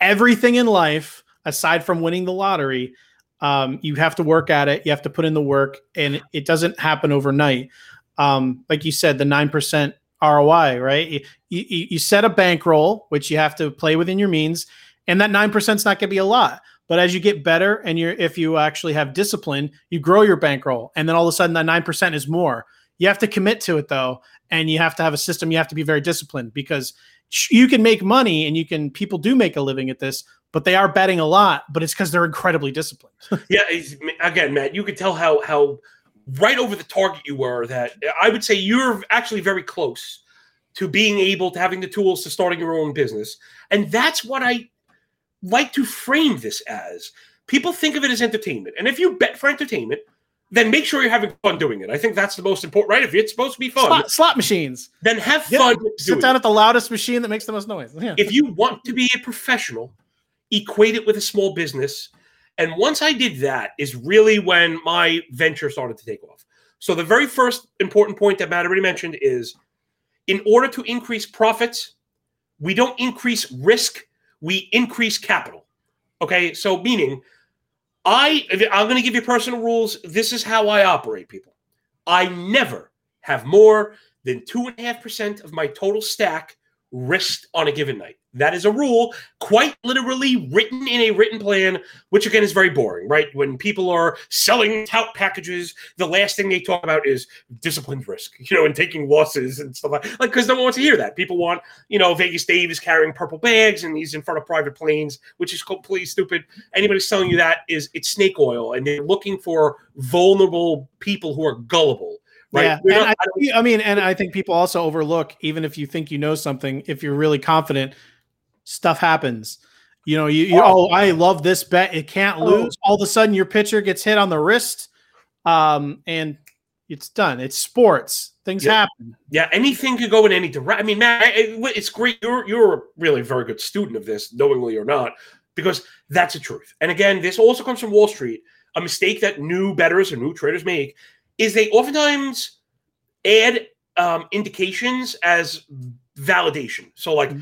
everything in life aside from winning the lottery. Um, you have to work at it. You have to put in the work, and it doesn't happen overnight. Um, like you said, the nine percent ROI, right? You, you, you set a bankroll, which you have to play within your means, and that 9% is not going to be a lot. But as you get better and you're if you actually have discipline, you grow your bankroll. And then all of a sudden that 9% is more. You have to commit to it though, and you have to have a system. You have to be very disciplined because you can make money and you can people do make a living at this, but they are betting a lot, but it's because they're incredibly disciplined.
yeah, again, Matt, you could tell how how right over the target you were that I would say you're actually very close to being able to having the tools to starting your own business. And that's what I like to frame this as. People think of it as entertainment. And if you bet for entertainment, then make sure you're having fun doing it. I think that's the most important, right? If it's supposed to be fun,
slot, slot machines,
then have fun.
Sit down at the loudest machine that makes the most noise. Yeah.
If you want to be a professional, equate it with a small business and once I did that, is really when my venture started to take off. So the very first important point that Matt already mentioned is in order to increase profits, we don't increase risk, we increase capital. Okay, so meaning I I'm going to give you personal rules. This is how I operate, people. I never have more than two and a half percent of my total stack risked on a given night. That is a rule, quite literally written in a written plan, which again is very boring, right? When people are selling tout packages, the last thing they talk about is disciplined risk, you know, and taking losses and stuff like like because no one wants to hear that. People want, you know, Vegas Dave is carrying purple bags and he's in front of private planes, which is completely stupid. Anybody selling you that is it's snake oil, and they're looking for vulnerable people who are gullible. Right?
Yeah, not, I, I mean, and I think people also overlook, even if you think you know something, if you're really confident, stuff happens. You know, you, you oh, I love this bet. It can't oh. lose. All of a sudden, your pitcher gets hit on the wrist, um, and it's done. It's sports. Things
yeah.
happen.
Yeah, anything could go in any direction. I mean, Matt, it's great. You're you're a really very good student of this, knowingly or not, because that's the truth. And again, this also comes from Wall Street. A mistake that new betters or new traders make is they oftentimes add um, indications as validation. So, like, mm-hmm.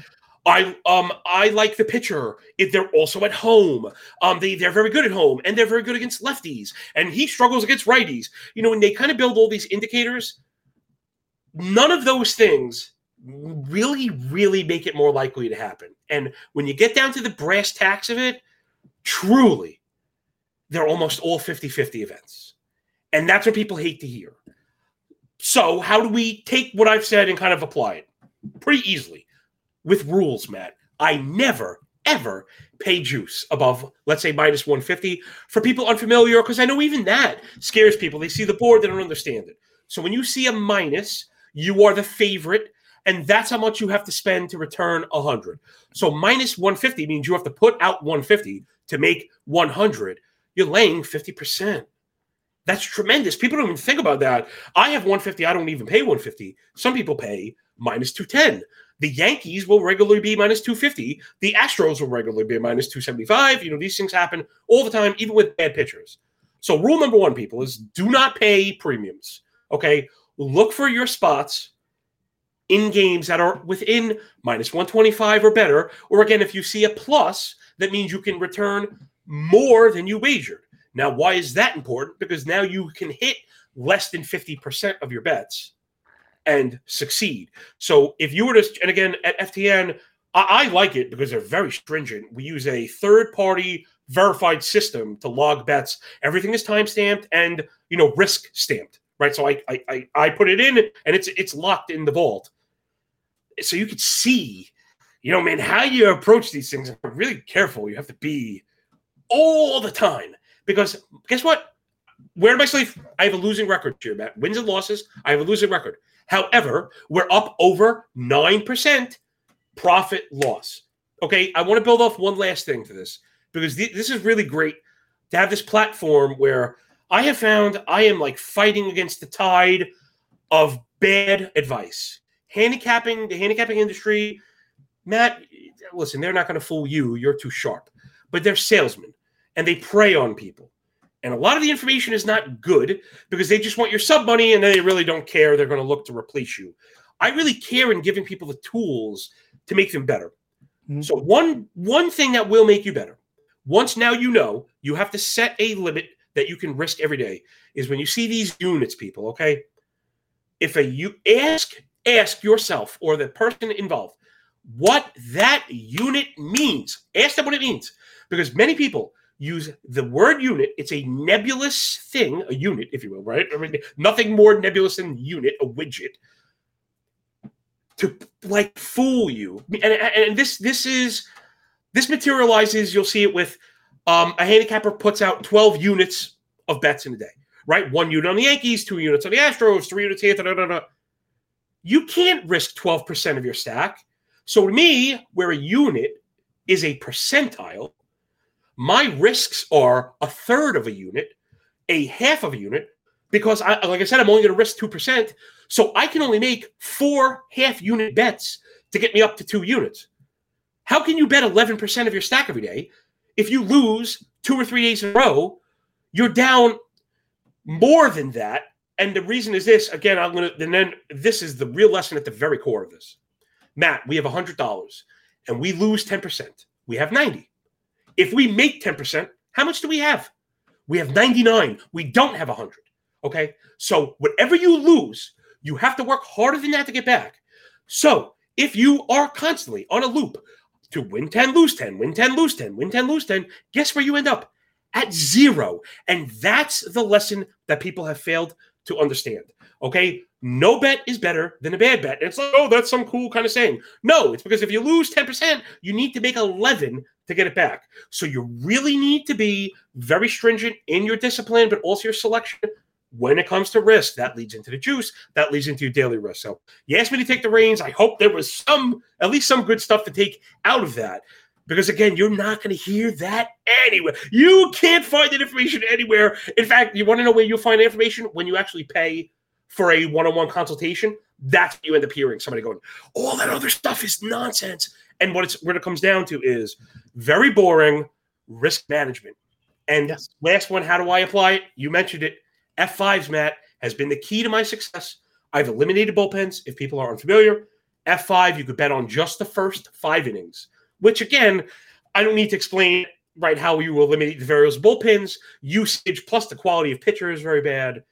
I um I like the pitcher. If they're also at home, um they they're very good at home and they're very good against lefties, and he struggles against righties. You know, and they kind of build all these indicators. None of those things really, really make it more likely to happen. And when you get down to the brass tacks of it, truly, they're almost all 50 50 events. And that's what people hate to hear. So, how do we take what I've said and kind of apply it? Pretty easily with rules, Matt. I never, ever pay juice above, let's say, minus 150 for people unfamiliar, because I know even that scares people. They see the board, they don't understand it. So when you see a minus, you are the favorite, and that's how much you have to spend to return 100. So minus 150 means you have to put out 150 to make 100. You're laying 50%. That's tremendous. People don't even think about that. I have 150. I don't even pay 150. Some people pay minus 210. The Yankees will regularly be minus 250. The Astros will regularly be minus 275. You know, these things happen all the time, even with bad pitchers. So, rule number one, people, is do not pay premiums. Okay. Look for your spots in games that are within minus 125 or better. Or again, if you see a plus, that means you can return more than you wagered. Now, why is that important? Because now you can hit less than 50% of your bets and succeed. So if you were to, and again at FTN, I, I like it because they're very stringent. We use a third party verified system to log bets. Everything is time stamped and you know risk stamped, right? So I, I I put it in and it's it's locked in the vault, so you could see, you know, man, how you approach these things. Really careful. You have to be all the time because guess what? Where am I sleep? I have a losing record here, Matt. Wins and losses. I have a losing record. However, we're up over 9% profit loss. Okay, I want to build off one last thing to this because th- this is really great to have this platform where I have found I am like fighting against the tide of bad advice. Handicapping, the handicapping industry, Matt, listen, they're not going to fool you. You're too sharp. But they're salesmen and they prey on people. And a lot of the information is not good because they just want your sub money and they really don't care. They're going to look to replace you. I really care in giving people the tools to make them better. Mm-hmm. So one one thing that will make you better. Once now you know, you have to set a limit that you can risk every day is when you see these units people, okay? If a you ask ask yourself or the person involved what that unit means. Ask them what it means because many people use the word unit. It's a nebulous thing, a unit, if you will, right? I mean, nothing more nebulous than unit, a widget, to like fool you. And, and this this is this materializes. You'll see it with um, a handicapper puts out twelve units of bets in a day, right? One unit on the Yankees, two units on the Astros, three units here. Da, da, da, you can't risk twelve percent of your stack. So to me, where a unit is a percentile, my risks are a third of a unit, a half of a unit, because I, like I said, I'm only going to risk 2%. So I can only make four half unit bets to get me up to two units. How can you bet 11% of your stack every day? If you lose two or three days in a row, you're down more than that. And the reason is this again, I'm going to, and then this is the real lesson at the very core of this. Matt, we have $100 and we lose 10%. We have 90. If we make 10%, how much do we have? We have 99. We don't have 100. Okay. So whatever you lose, you have to work harder than that to get back. So if you are constantly on a loop to win 10, lose 10, win 10, lose 10, win 10, lose 10, guess where you end up? At zero. And that's the lesson that people have failed to understand. Okay. No bet is better than a bad bet. And it's like, oh, that's some cool kind of saying. No, it's because if you lose 10%, you need to make 11 to get it back. So you really need to be very stringent in your discipline, but also your selection when it comes to risk. That leads into the juice. That leads into your daily risk. So you asked me to take the reins. I hope there was some, at least some good stuff to take out of that. Because again, you're not going to hear that anywhere. You can't find that information anywhere. In fact, you want to know where you'll find information when you actually pay for a one-on-one consultation. That's what you end up hearing somebody going, "All that other stuff is nonsense." And what it's what it comes down to is very boring risk management. And yes. last one, how do I apply it? You mentioned it. F5s, Matt, has been the key to my success. I've eliminated bullpens. If people are unfamiliar, F5, you could bet on just the first five innings, which again, I don't need to explain right how you eliminate the various bullpens. Usage plus the quality of pitcher is very bad.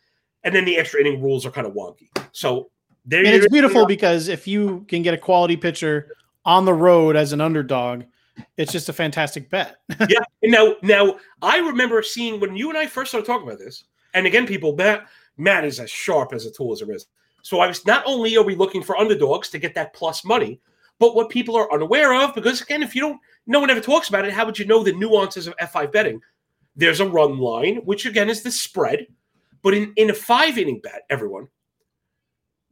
And then the extra inning rules are kind of wonky. So
there and it's beautiful because if you can get a quality pitcher on the road as an underdog, it's just a fantastic bet.
yeah. Now, now I remember seeing when you and I first started talking about this, and again, people, Matt, Matt is as sharp as a tool as is. So I was not only are we looking for underdogs to get that plus money, but what people are unaware of, because again, if you don't, no one ever talks about it, how would you know the nuances of F5 betting? There's a run line, which again is the spread. But in, in a five inning bet, everyone,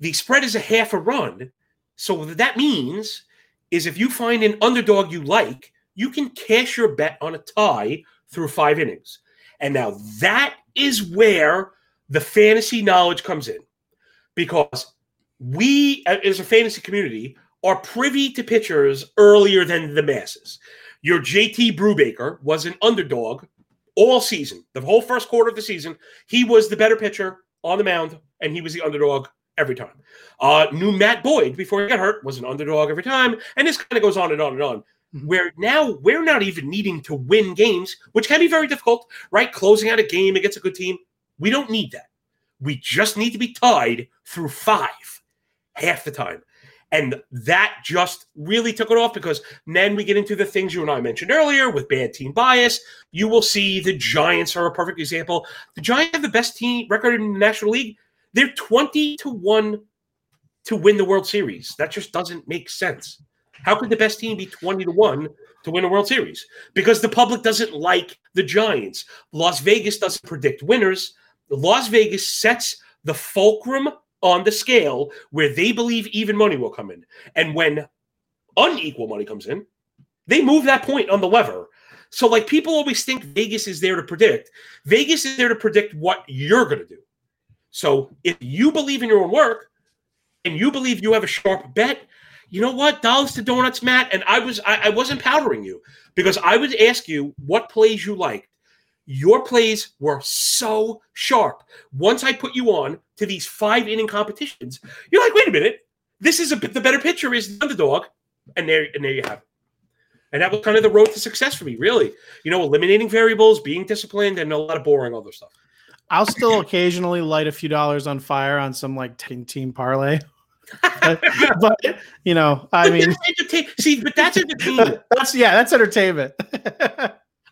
the spread is a half a run. So that means is if you find an underdog you like, you can cash your bet on a tie through five innings. And now that is where the fantasy knowledge comes in because we, uh, as a fantasy community, are privy to pitchers earlier than the masses. Your JT Brubaker was an underdog all season, the whole first quarter of the season. He was the better pitcher on the mound, and he was the underdog every time. Uh, new Matt Boyd before he got hurt was an underdog every time, and this kind of goes on and on and on. Mm-hmm. Where now we're not even needing to win games, which can be very difficult, right? Closing out a game against a good team, we don't need that. We just need to be tied through five half the time. And that just really took it off because then we get into the things you and I mentioned earlier with bad team bias. You will see the Giants are a perfect example. The Giants have the best team record in the National League. They're 20 to 1 to win the World Series. That just doesn't make sense. How could the best team be 20 to 1 to win a World Series? Because the public doesn't like the Giants. Las Vegas doesn't predict winners. Las Vegas sets the fulcrum on the scale where they believe even money will come in. And when unequal money comes in, they move that point on the lever. So, like, people always think Vegas is there to predict. Vegas is there to predict what you're going to do. So, if you believe in your own work and you believe you have a sharp bet, you know what? Dollars to donuts, Matt. And I was I, I wasn't powdering you because I would ask you what plays you liked. Your plays were so sharp. Once I put you on to these five inning competitions, you're like, wait a minute, this is a the better pitcher is the underdog, and there and there you have it. And that was kind of the road to success for me, really. You know, eliminating variables, being disciplined, and a lot of boring other stuff.
I'll still occasionally light a few dollars on fire on some like team parlay. but, but, you know, I mean,
see, but that's entertainment.
That's yeah, that's entertainment.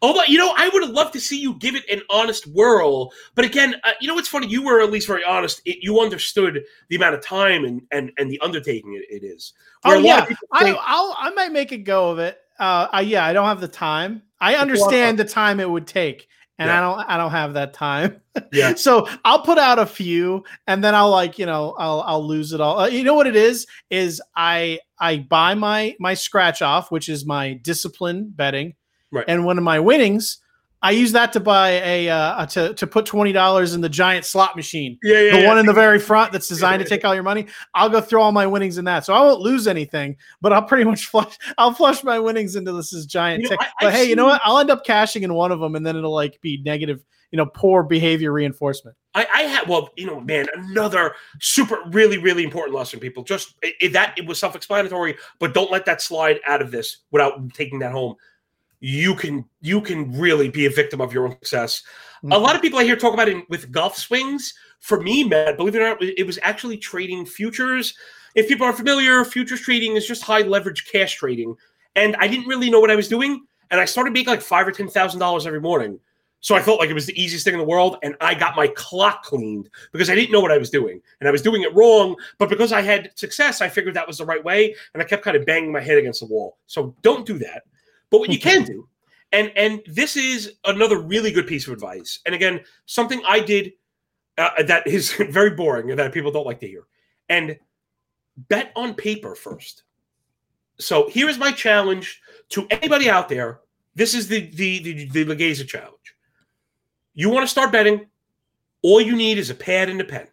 Although, you know, I would have loved to see you give it an honest whirl. But again, uh, you know what's funny? You were at least very honest. It, you understood the amount of time and and, and the undertaking it, it is.
Where oh yeah, think, I, I'll I might make a go of it. Uh, I, yeah, I don't have the time. I understand the time it would take, and yeah. I don't I don't have that time.
Yeah.
so I'll put out a few, and then I'll like you know I'll I'll lose it all. Uh, you know what it is? Is I I buy my my scratch off, which is my discipline betting
Right.
And one of my winnings, I use that to buy a, uh, to to put twenty dollars in the giant slot machine.
Yeah, yeah
the
yeah.
one in the very front that's designed to take all your money. I'll go throw all my winnings in that, so I won't lose anything. But I'll pretty much flush. I'll flush my winnings into this is giant. You know, I, but I've hey, seen... you know what? I'll end up cashing in one of them, and then it'll like be negative. You know, poor behavior reinforcement.
I, I had well, you know, man, another super, really, really important lesson. People just it, that it was self-explanatory, but don't let that slide out of this without taking that home you can you can really be a victim of your own success. Mm-hmm. A lot of people I hear talk about it with golf swings. For me, man, believe it or not, it was actually trading futures. If people are familiar, futures trading is just high leverage cash trading, and I didn't really know what I was doing. And I started making like five or ten thousand dollars every morning. So I felt like it was the easiest thing in the world, and I got my clock cleaned because I didn't know what I was doing, and I was doing it wrong. But because I had success, I figured that was the right way, and I kept kind of banging my head against the wall. So don't do that. But what you can do, and and this is another really good piece of advice. And again, something I did uh, that is very boring and that people don't like to hear. And bet on paper first. So here is my challenge to anybody out there. This is the the the, the Laghezza challenge. You want to start betting? All you need is a pad and a pen.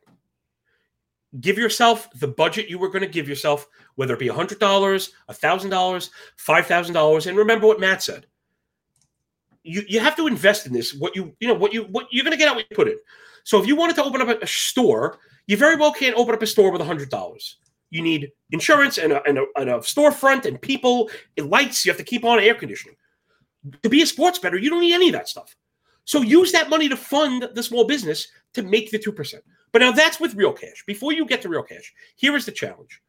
Give yourself the budget you were going to give yourself whether it be $100, $1,000, $5,000. And remember what Matt said. You, you have to invest in this. What you you know what you what you're going to get out what you put in. So if you wanted to open up a, a store, you very well can't open up a store with hundred dollars. You need insurance and a, and a, and a storefront and people, and lights. You have to keep on air conditioning. To be a sports bettor, you don't need any of that stuff. So use that money to fund the small business to make the two percent. But now that's with real cash. Before you get to real cash, here is the challenge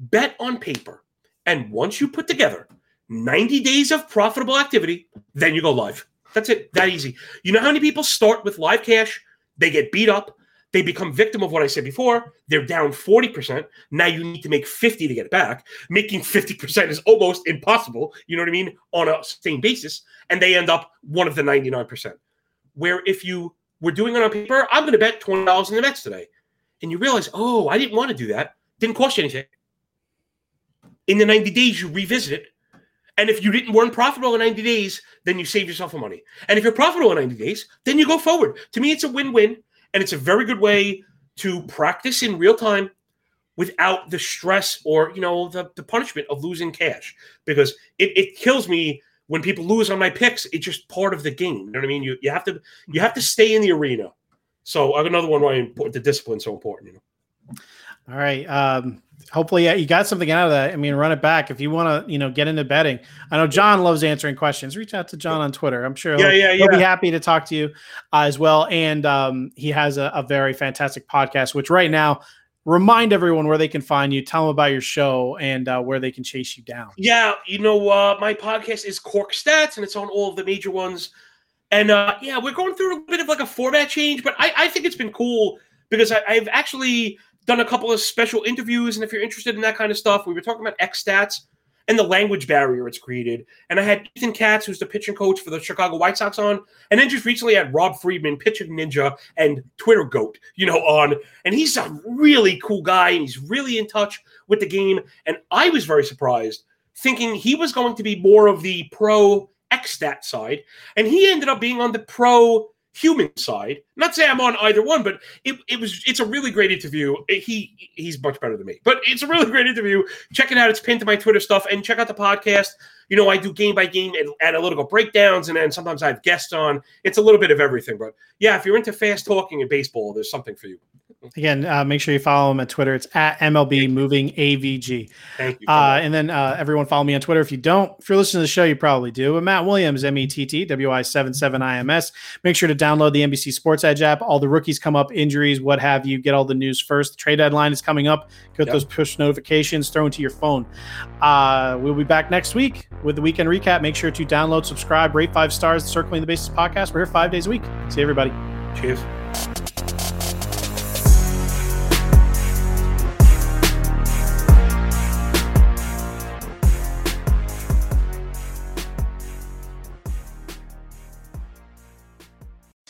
bet on paper. And once you put together 90 days of profitable activity, then you go live. That's it. That easy. You know how many people start with live cash? They get beat up. They become victim of what I said before. They're down 40%. Now you need to make 50 to get it back. Making 50% is almost impossible, you know what I mean, on a sustained basis. And they end up one of the 99%. Where if you were doing it on paper, I'm going to bet $20 in the Mets today. And you realize, oh, I didn't want to do that. Didn't cost you anything in the 90 days, you revisit it. And if you didn't weren't profitable in 90 days, then you save yourself money. And if you're profitable in 90 days, then you go forward. To me, it's a win-win, and it's a very good way to practice in real time without the stress or you know the, the punishment of losing cash. Because it, it kills me when people lose on my picks. It's just part of the game. You know what I mean? You you have to you have to stay in the arena. So another one why the discipline so important. You know.
All right. Um, hopefully you got something out of that. I mean, run it back if you want to, you know, get into betting. I know John loves answering questions. Reach out to John on Twitter. I'm sure
he'll, yeah, yeah,
he'll be happy to talk to you uh, as well. And um, he has a, a, very fantastic podcast, which right now remind everyone where they can find you. Tell them about your show and uh, where they can chase you down.
Yeah, you know, uh, my podcast is Cork Stats, and it's on all of the major ones. And uh, yeah, we're going through a bit of like a format change, but I, I think it's been cool because I, I've actually done a couple of special interviews. And if you're interested in that kind of stuff, we were talking about X stats and the language barrier it's created. And I had Ethan Katz, who's the pitching coach for the Chicago White Sox, on. And then just recently I had Rob Friedman, pitching ninja and Twitter goat, you know, on. And he's a really cool guy and he's really in touch with the game. And I was very surprised thinking he was going to be more of the pro XStat side, and he ended up being on the pro human side. Not say I'm on either one, but it, it was it's a really great interview. He he's much better than me, but it's a really great interview. Check it out. It's pinned to my Twitter stuff, and check out the podcast. You know, I do game by game analytical breakdowns, and then sometimes I have guests on. It's a little bit of everything, but yeah, if you're into fast talking and baseball, there's something for you.
Again, uh, make sure you follow him at Twitter. It's at MLB Moving AVG.
Thank you.
Uh, and then uh, everyone follow me on Twitter. If you don't, if you're listening to the show, you probably do. But Matt Williams, M E T T W I 77 IMS. Make sure to download the NBC Sports Edge app. All the rookies come up, injuries, what have you. Get all the news first. The trade deadline is coming up. Get yep. those push notifications thrown to your phone. Uh, we'll be back next week with the weekend recap. Make sure to download, subscribe, rate five stars, Circling the Bases podcast. We're here five days a week. See everybody.
Cheers.